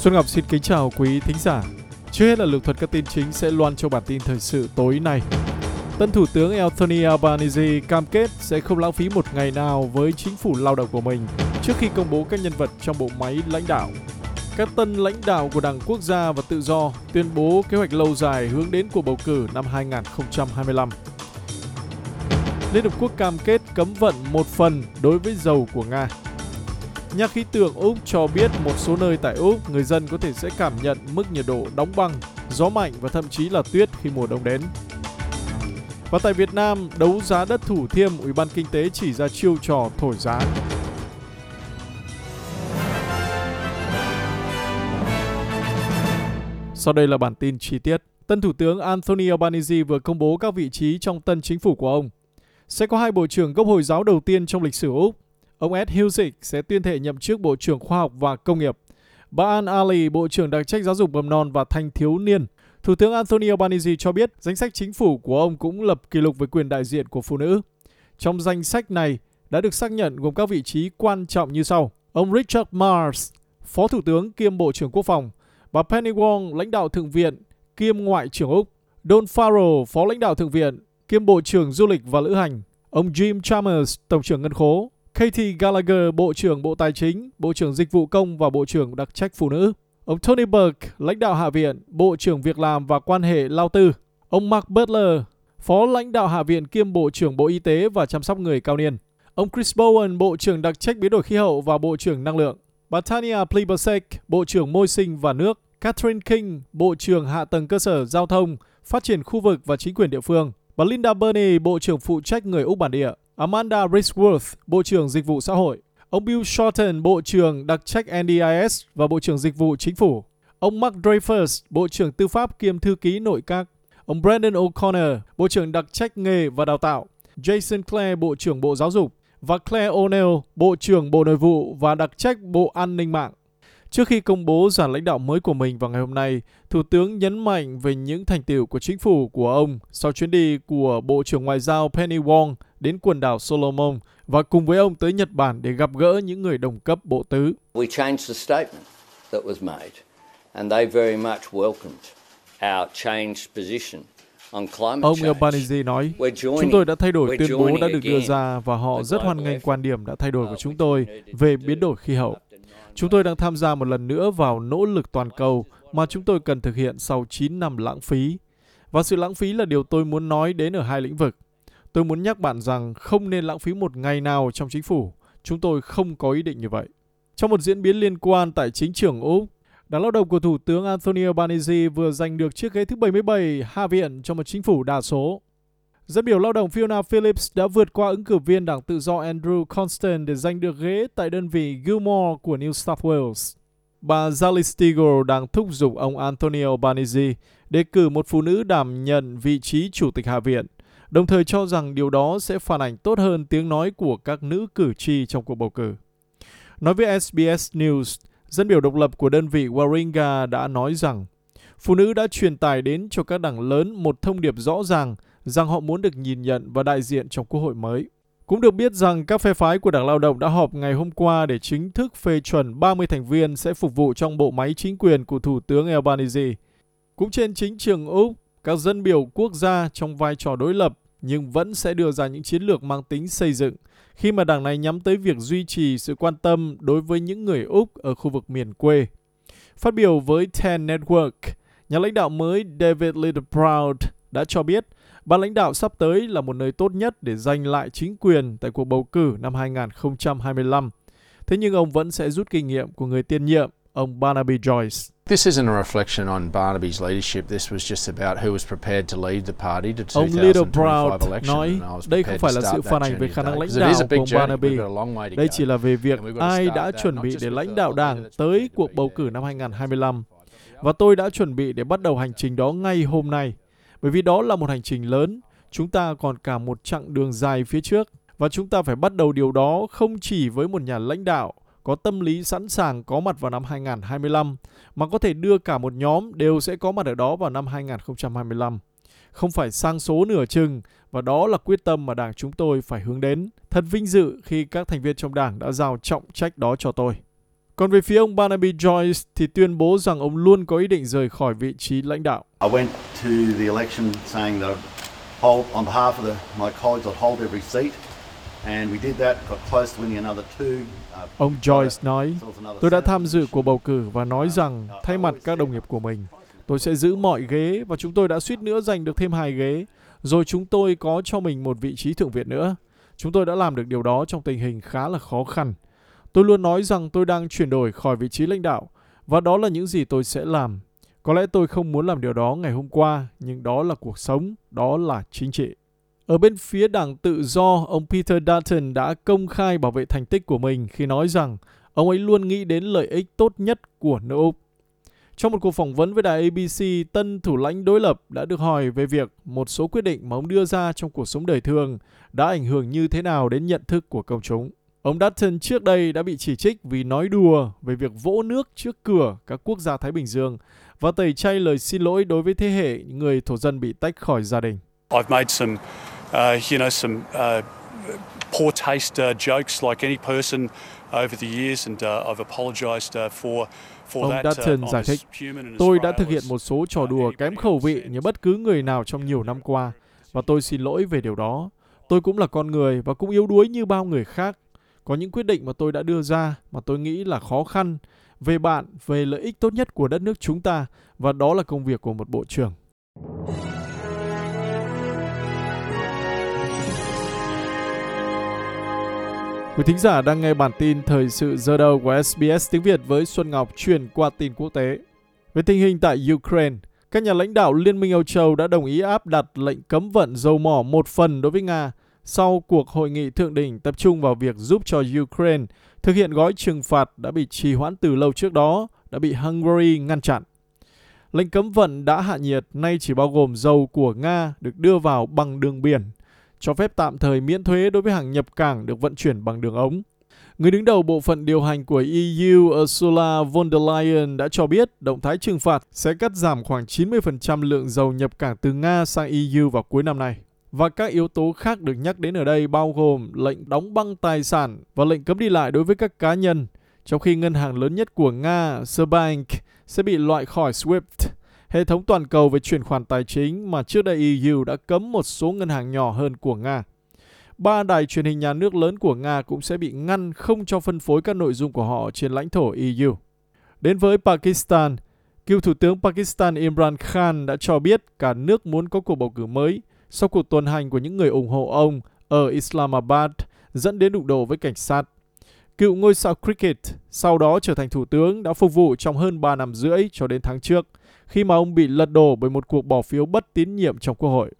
Xuân Ngọc xin kính chào quý thính giả. Trước hết là lược thuật các tin chính sẽ loan cho bản tin thời sự tối nay. Tân Thủ tướng Anthony Albanese cam kết sẽ không lãng phí một ngày nào với chính phủ lao động của mình trước khi công bố các nhân vật trong bộ máy lãnh đạo. Các tân lãnh đạo của Đảng Quốc gia và Tự do tuyên bố kế hoạch lâu dài hướng đến cuộc bầu cử năm 2025. Liên Hợp Quốc cam kết cấm vận một phần đối với dầu của Nga. Nhà khí tượng Úc cho biết một số nơi tại Úc người dân có thể sẽ cảm nhận mức nhiệt độ đóng băng, gió mạnh và thậm chí là tuyết khi mùa đông đến. Và tại Việt Nam, đấu giá đất Thủ Thiêm, Ủy ban Kinh tế chỉ ra chiêu trò thổi giá. Sau đây là bản tin chi tiết. Tân Thủ tướng Anthony Albanese vừa công bố các vị trí trong tân chính phủ của ông. Sẽ có hai bộ trưởng gốc Hồi giáo đầu tiên trong lịch sử Úc. Ông Ed Husic sẽ tuyên thệ nhậm chức Bộ trưởng Khoa học và Công nghiệp. Bà An Ali, Bộ trưởng đặc trách giáo dục mầm non và thanh thiếu niên. Thủ tướng Anthony Albanese cho biết danh sách chính phủ của ông cũng lập kỷ lục với quyền đại diện của phụ nữ. Trong danh sách này đã được xác nhận gồm các vị trí quan trọng như sau. Ông Richard Mars, Phó Thủ tướng kiêm Bộ trưởng Quốc phòng. Bà Penny Wong, lãnh đạo Thượng viện, kiêm Ngoại trưởng Úc. Don Farrell, Phó lãnh đạo Thượng viện, kiêm Bộ trưởng Du lịch và Lữ hành. Ông Jim Chalmers, Tổng trưởng Ngân khố. Katie Gallagher, Bộ trưởng Bộ Tài chính, Bộ trưởng Dịch vụ Công và Bộ trưởng Đặc trách Phụ nữ. Ông Tony Burke, lãnh đạo Hạ viện, Bộ trưởng Việc làm và Quan hệ Lao tư. Ông Mark Butler, Phó lãnh đạo Hạ viện kiêm Bộ trưởng Bộ Y tế và chăm sóc người cao niên. Ông Chris Bowen, Bộ trưởng Đặc trách Biến đổi khí hậu và Bộ trưởng Năng lượng. Bà Tania Plibersek, Bộ trưởng Môi sinh và Nước. Catherine King, Bộ trưởng Hạ tầng cơ sở giao thông, phát triển khu vực và chính quyền địa phương. Bà Linda Burney, Bộ trưởng phụ trách người Úc bản địa. Amanda Risworth, Bộ trưởng Dịch vụ xã hội. Ông Bill Shorten, Bộ trưởng đặc trách NDIS và Bộ trưởng Dịch vụ Chính phủ. Ông Mark Dreyfus, Bộ trưởng Tư pháp kiêm Thư ký Nội các. Ông Brandon O'Connor, Bộ trưởng đặc trách nghề và đào tạo. Jason Clare, Bộ trưởng Bộ Giáo dục. Và Claire O'Neill, Bộ trưởng Bộ Nội vụ và đặc trách Bộ An ninh mạng. Trước khi công bố giản lãnh đạo mới của mình vào ngày hôm nay, Thủ tướng nhấn mạnh về những thành tiệu của chính phủ của ông sau chuyến đi của Bộ trưởng Ngoại giao Penny Wong đến quần đảo Solomon và cùng với ông tới Nhật Bản để gặp gỡ những người đồng cấp bộ tứ. We changed the statement that was made and they very much welcomed our changed position Ông Albanese nói, chúng tôi đã thay đổi tuyên bố đã được đưa ra và họ rất hoan nghênh quan điểm đã thay đổi của chúng tôi về biến đổi khí hậu. Chúng tôi đang tham gia một lần nữa vào nỗ lực toàn cầu mà chúng tôi cần thực hiện sau 9 năm lãng phí. Và sự lãng phí là điều tôi muốn nói đến ở hai lĩnh vực. Tôi muốn nhắc bạn rằng không nên lãng phí một ngày nào trong chính phủ. Chúng tôi không có ý định như vậy. Trong một diễn biến liên quan tại chính trường Úc, Đảng lao động của Thủ tướng Anthony Albanese vừa giành được chiếc ghế thứ 77 Hạ viện cho một chính phủ đa số. Dân biểu lao động Fiona Phillips đã vượt qua ứng cử viên đảng tự do Andrew Constant để giành được ghế tại đơn vị Gilmore của New South Wales. Bà Zali Stigl đang thúc giục ông Anthony Albanese đề cử một phụ nữ đảm nhận vị trí chủ tịch Hạ viện, đồng thời cho rằng điều đó sẽ phản ảnh tốt hơn tiếng nói của các nữ cử tri trong cuộc bầu cử. Nói với SBS News, dân biểu độc lập của đơn vị Waringa đã nói rằng phụ nữ đã truyền tải đến cho các đảng lớn một thông điệp rõ ràng rằng họ muốn được nhìn nhận và đại diện trong quốc hội mới. Cũng được biết rằng các phe phái của Đảng Lao động đã họp ngày hôm qua để chính thức phê chuẩn 30 thành viên sẽ phục vụ trong bộ máy chính quyền của Thủ tướng Albanese. Cũng trên chính trường Úc, các dân biểu quốc gia trong vai trò đối lập nhưng vẫn sẽ đưa ra những chiến lược mang tính xây dựng khi mà đảng này nhắm tới việc duy trì sự quan tâm đối với những người Úc ở khu vực miền quê. Phát biểu với Ten Network, nhà lãnh đạo mới David Littleproud đã cho biết ban lãnh đạo sắp tới là một nơi tốt nhất để giành lại chính quyền tại cuộc bầu cử năm 2025. Thế nhưng ông vẫn sẽ rút kinh nghiệm của người tiên nhiệm, ông Barnaby Joyce. This isn't a reflection on Barnaby's leadership. This was just about who was prepared to lead the party to Ông Little Proud nói đây không phải là sự phản ảnh về khả năng lãnh đạo của ông Barnaby. Đây chỉ là về việc ai đã chuẩn bị để lãnh đạo đảng tới cuộc bầu cử năm 2025. Và tôi đã chuẩn bị để bắt đầu hành trình đó ngay hôm nay. Bởi vì đó là một hành trình lớn, chúng ta còn cả một chặng đường dài phía trước. Và chúng ta phải bắt đầu điều đó không chỉ với một nhà lãnh đạo có tâm lý sẵn sàng có mặt vào năm 2025, mà có thể đưa cả một nhóm đều sẽ có mặt ở đó vào năm 2025. Không phải sang số nửa chừng, và đó là quyết tâm mà đảng chúng tôi phải hướng đến. Thật vinh dự khi các thành viên trong đảng đã giao trọng trách đó cho tôi. Còn về phía ông Barnaby Joyce thì tuyên bố rằng ông luôn có ý định rời khỏi vị trí lãnh đạo. I went to the election saying that hold, on behalf of the, my colleagues, I'd hold every seat. And we did that, got close to winning another two. Ông Joyce nói, tôi đã tham dự cuộc bầu cử và nói rằng thay mặt các đồng nghiệp của mình, tôi sẽ giữ mọi ghế và chúng tôi đã suýt nữa giành được thêm hai ghế. Rồi chúng tôi có cho mình một vị trí thượng viện nữa. Chúng tôi đã làm được điều đó trong tình hình khá là khó khăn. Tôi luôn nói rằng tôi đang chuyển đổi khỏi vị trí lãnh đạo và đó là những gì tôi sẽ làm. Có lẽ tôi không muốn làm điều đó ngày hôm qua, nhưng đó là cuộc sống, đó là chính trị. Ở bên phía đảng tự do, ông Peter Dutton đã công khai bảo vệ thành tích của mình khi nói rằng ông ấy luôn nghĩ đến lợi ích tốt nhất của nước Úc. Trong một cuộc phỏng vấn với đài ABC, tân thủ lãnh đối lập đã được hỏi về việc một số quyết định mà ông đưa ra trong cuộc sống đời thường đã ảnh hưởng như thế nào đến nhận thức của công chúng. Ông Dutton trước đây đã bị chỉ trích vì nói đùa về việc vỗ nước trước cửa các quốc gia Thái Bình Dương và tẩy chay lời xin lỗi đối với thế hệ người thổ dân bị tách khỏi gia đình. I've made some, you know, some uh, poor taste uh, jokes like any person over the years, and uh, I've apologised uh, for for Ông that. Dutton uh, giải thích, Tôi đã thực hiện một số trò đùa kém khẩu vị như bất cứ người nào trong nhiều năm qua và tôi xin lỗi về điều đó. Tôi cũng là con người và cũng yếu đuối như bao người khác. Có những quyết định mà tôi đã đưa ra mà tôi nghĩ là khó khăn về bạn, về lợi ích tốt nhất của đất nước chúng ta và đó là công việc của một bộ trưởng. Quý thính giả đang nghe bản tin thời sự giờ đầu của SBS tiếng Việt với Xuân Ngọc chuyển qua tin quốc tế. Về tình hình tại Ukraine, các nhà lãnh đạo Liên minh Âu Châu đã đồng ý áp đặt lệnh cấm vận dầu mỏ một phần đối với Nga sau cuộc hội nghị thượng đỉnh tập trung vào việc giúp cho Ukraine thực hiện gói trừng phạt đã bị trì hoãn từ lâu trước đó, đã bị Hungary ngăn chặn. Lệnh cấm vận đã hạ nhiệt nay chỉ bao gồm dầu của Nga được đưa vào bằng đường biển, cho phép tạm thời miễn thuế đối với hàng nhập cảng được vận chuyển bằng đường ống. Người đứng đầu bộ phận điều hành của EU Ursula von der Leyen đã cho biết động thái trừng phạt sẽ cắt giảm khoảng 90% lượng dầu nhập cảng từ Nga sang EU vào cuối năm nay. Và các yếu tố khác được nhắc đến ở đây bao gồm lệnh đóng băng tài sản và lệnh cấm đi lại đối với các cá nhân, trong khi ngân hàng lớn nhất của Nga, Sberbank, sẽ bị loại khỏi SWIFT, hệ thống toàn cầu về chuyển khoản tài chính mà trước đây EU đã cấm một số ngân hàng nhỏ hơn của Nga. Ba đài truyền hình nhà nước lớn của Nga cũng sẽ bị ngăn không cho phân phối các nội dung của họ trên lãnh thổ EU. Đến với Pakistan, cựu Thủ tướng Pakistan Imran Khan đã cho biết cả nước muốn có cuộc bầu cử mới sau cuộc tuần hành của những người ủng hộ ông ở Islamabad dẫn đến đụng độ với cảnh sát. Cựu ngôi sao cricket sau đó trở thành thủ tướng đã phục vụ trong hơn 3 năm rưỡi cho đến tháng trước khi mà ông bị lật đổ bởi một cuộc bỏ phiếu bất tín nhiệm trong quốc hội.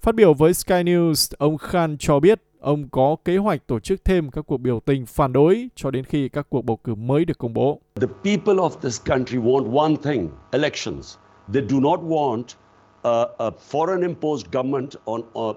Phát biểu với Sky News, ông Khan cho biết ông có kế hoạch tổ chức thêm các cuộc biểu tình phản đối cho đến khi các cuộc bầu cử mới được công bố. The people of this country want one thing elections. They do not want a, a foreign imposed government on. Uh, uh,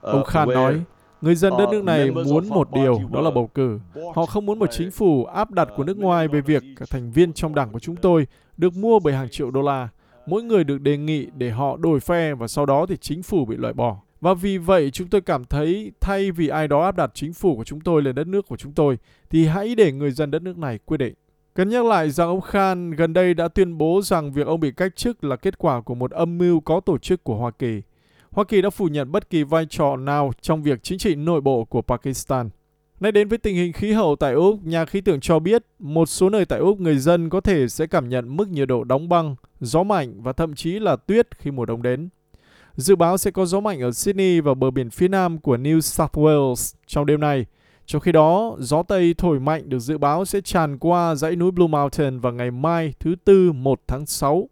Ông Khan nói, người dân đất uh, nước này muốn một điều, đó là bầu cử. Họ không muốn một chính phủ áp đặt của nước ngoài về việc các thành viên trong đảng của chúng tôi được mua bởi hàng triệu đô la. Mỗi người được đề nghị để họ đổi phe và sau đó thì chính phủ bị loại bỏ. Và vì vậy chúng tôi cảm thấy thay vì ai đó áp đặt chính phủ của chúng tôi lên đất nước của chúng tôi thì hãy để người dân đất nước này quyết định. Cần nhắc lại rằng ông Khan gần đây đã tuyên bố rằng việc ông bị cách chức là kết quả của một âm mưu có tổ chức của Hoa Kỳ. Hoa Kỳ đã phủ nhận bất kỳ vai trò nào trong việc chính trị nội bộ của Pakistan. Nay đến với tình hình khí hậu tại Úc, nhà khí tượng cho biết một số nơi tại Úc người dân có thể sẽ cảm nhận mức nhiệt độ đóng băng, gió mạnh và thậm chí là tuyết khi mùa đông đến. Dự báo sẽ có gió mạnh ở Sydney và bờ biển phía nam của New South Wales trong đêm nay. Trong khi đó, gió Tây thổi mạnh được dự báo sẽ tràn qua dãy núi Blue Mountain vào ngày mai thứ Tư 1 tháng 6.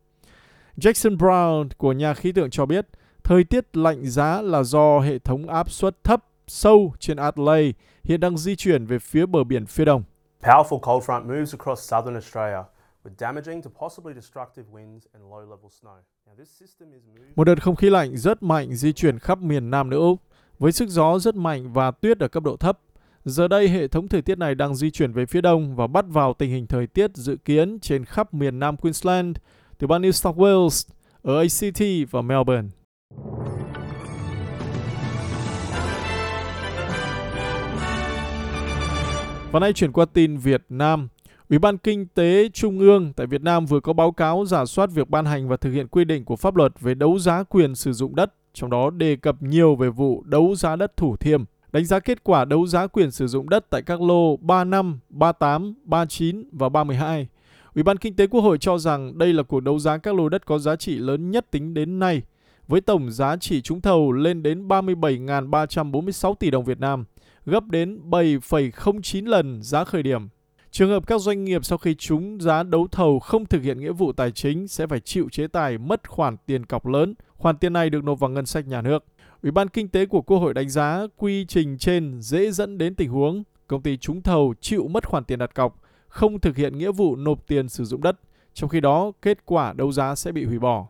Jackson Brown của nhà khí tượng cho biết, thời tiết lạnh giá là do hệ thống áp suất thấp sâu trên Adelaide hiện đang di chuyển về phía bờ biển phía đông. Powerful cold front moves across southern Australia with damaging to possibly destructive winds and low level snow. Một đợt không khí lạnh rất mạnh di chuyển khắp miền Nam nước Úc với sức gió rất mạnh và tuyết ở cấp độ thấp. Giờ đây hệ thống thời tiết này đang di chuyển về phía đông và bắt vào tình hình thời tiết dự kiến trên khắp miền Nam Queensland, từ bang New South Wales, ở ACT và Melbourne. Và nay chuyển qua tin Việt Nam. Ủy ban Kinh tế Trung ương tại Việt Nam vừa có báo cáo giả soát việc ban hành và thực hiện quy định của pháp luật về đấu giá quyền sử dụng đất, trong đó đề cập nhiều về vụ đấu giá đất Thủ Thiêm. Đánh giá kết quả đấu giá quyền sử dụng đất tại các lô 35, 38, 39 và 32. Ủy ban Kinh tế Quốc hội cho rằng đây là cuộc đấu giá các lô đất có giá trị lớn nhất tính đến nay, với tổng giá trị trúng thầu lên đến 37.346 tỷ đồng Việt Nam, gấp đến 7,09 lần giá khởi điểm. Trường hợp các doanh nghiệp sau khi trúng giá đấu thầu không thực hiện nghĩa vụ tài chính sẽ phải chịu chế tài mất khoản tiền cọc lớn. Khoản tiền này được nộp vào ngân sách nhà nước. Ủy ban Kinh tế của Quốc hội đánh giá quy trình trên dễ dẫn đến tình huống công ty trúng thầu chịu mất khoản tiền đặt cọc, không thực hiện nghĩa vụ nộp tiền sử dụng đất, trong khi đó kết quả đấu giá sẽ bị hủy bỏ.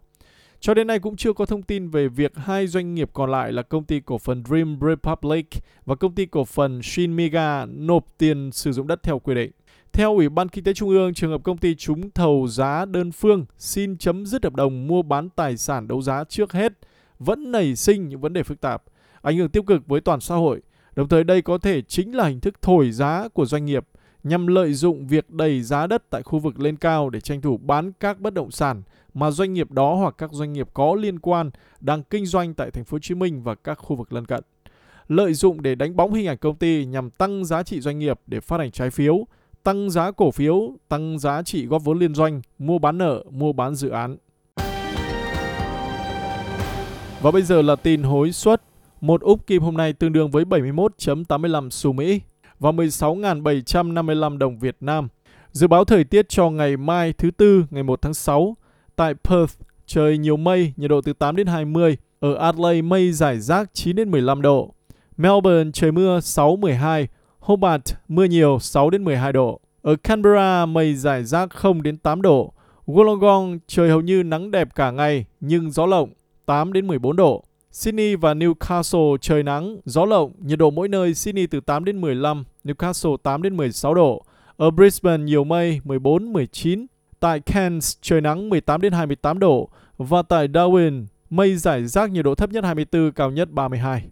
Cho đến nay cũng chưa có thông tin về việc hai doanh nghiệp còn lại là công ty cổ phần Dream Republic và công ty cổ phần Shinmiga nộp tiền sử dụng đất theo quy định. Theo Ủy ban Kinh tế Trung ương, trường hợp công ty trúng thầu giá đơn phương xin chấm dứt hợp đồng mua bán tài sản đấu giá trước hết vẫn nảy sinh những vấn đề phức tạp, ảnh hưởng tiêu cực với toàn xã hội. Đồng thời đây có thể chính là hình thức thổi giá của doanh nghiệp nhằm lợi dụng việc đẩy giá đất tại khu vực lên cao để tranh thủ bán các bất động sản mà doanh nghiệp đó hoặc các doanh nghiệp có liên quan đang kinh doanh tại thành phố Hồ Chí Minh và các khu vực lân cận. Lợi dụng để đánh bóng hình ảnh công ty nhằm tăng giá trị doanh nghiệp để phát hành trái phiếu, tăng giá cổ phiếu, tăng giá trị góp vốn liên doanh, mua bán nợ, mua bán dự án. Và bây giờ là tin hối suất. Một úp kim hôm nay tương đương với 71.85 xu Mỹ và 16.755 đồng Việt Nam. Dự báo thời tiết cho ngày mai thứ Tư ngày 1 tháng 6. Tại Perth, trời nhiều mây, nhiệt độ từ 8 đến 20. Ở Adelaide, mây giải rác 9 đến 15 độ. Melbourne, trời mưa 6 12. Hobart, mưa nhiều 6 đến 12 độ. Ở Canberra, mây giải rác 0 đến 8 độ. Wollongong, trời hầu như nắng đẹp cả ngày, nhưng gió lộng 8 đến 14 độ. Sydney và Newcastle trời nắng, gió lộng, nhiệt độ mỗi nơi Sydney từ 8 đến 15, Newcastle 8 đến 16 độ. Ở Brisbane nhiều mây 14 19. Tại Cairns trời nắng 18 đến 28 độ và tại Darwin mây giải rác nhiệt độ thấp nhất 24, cao nhất 32.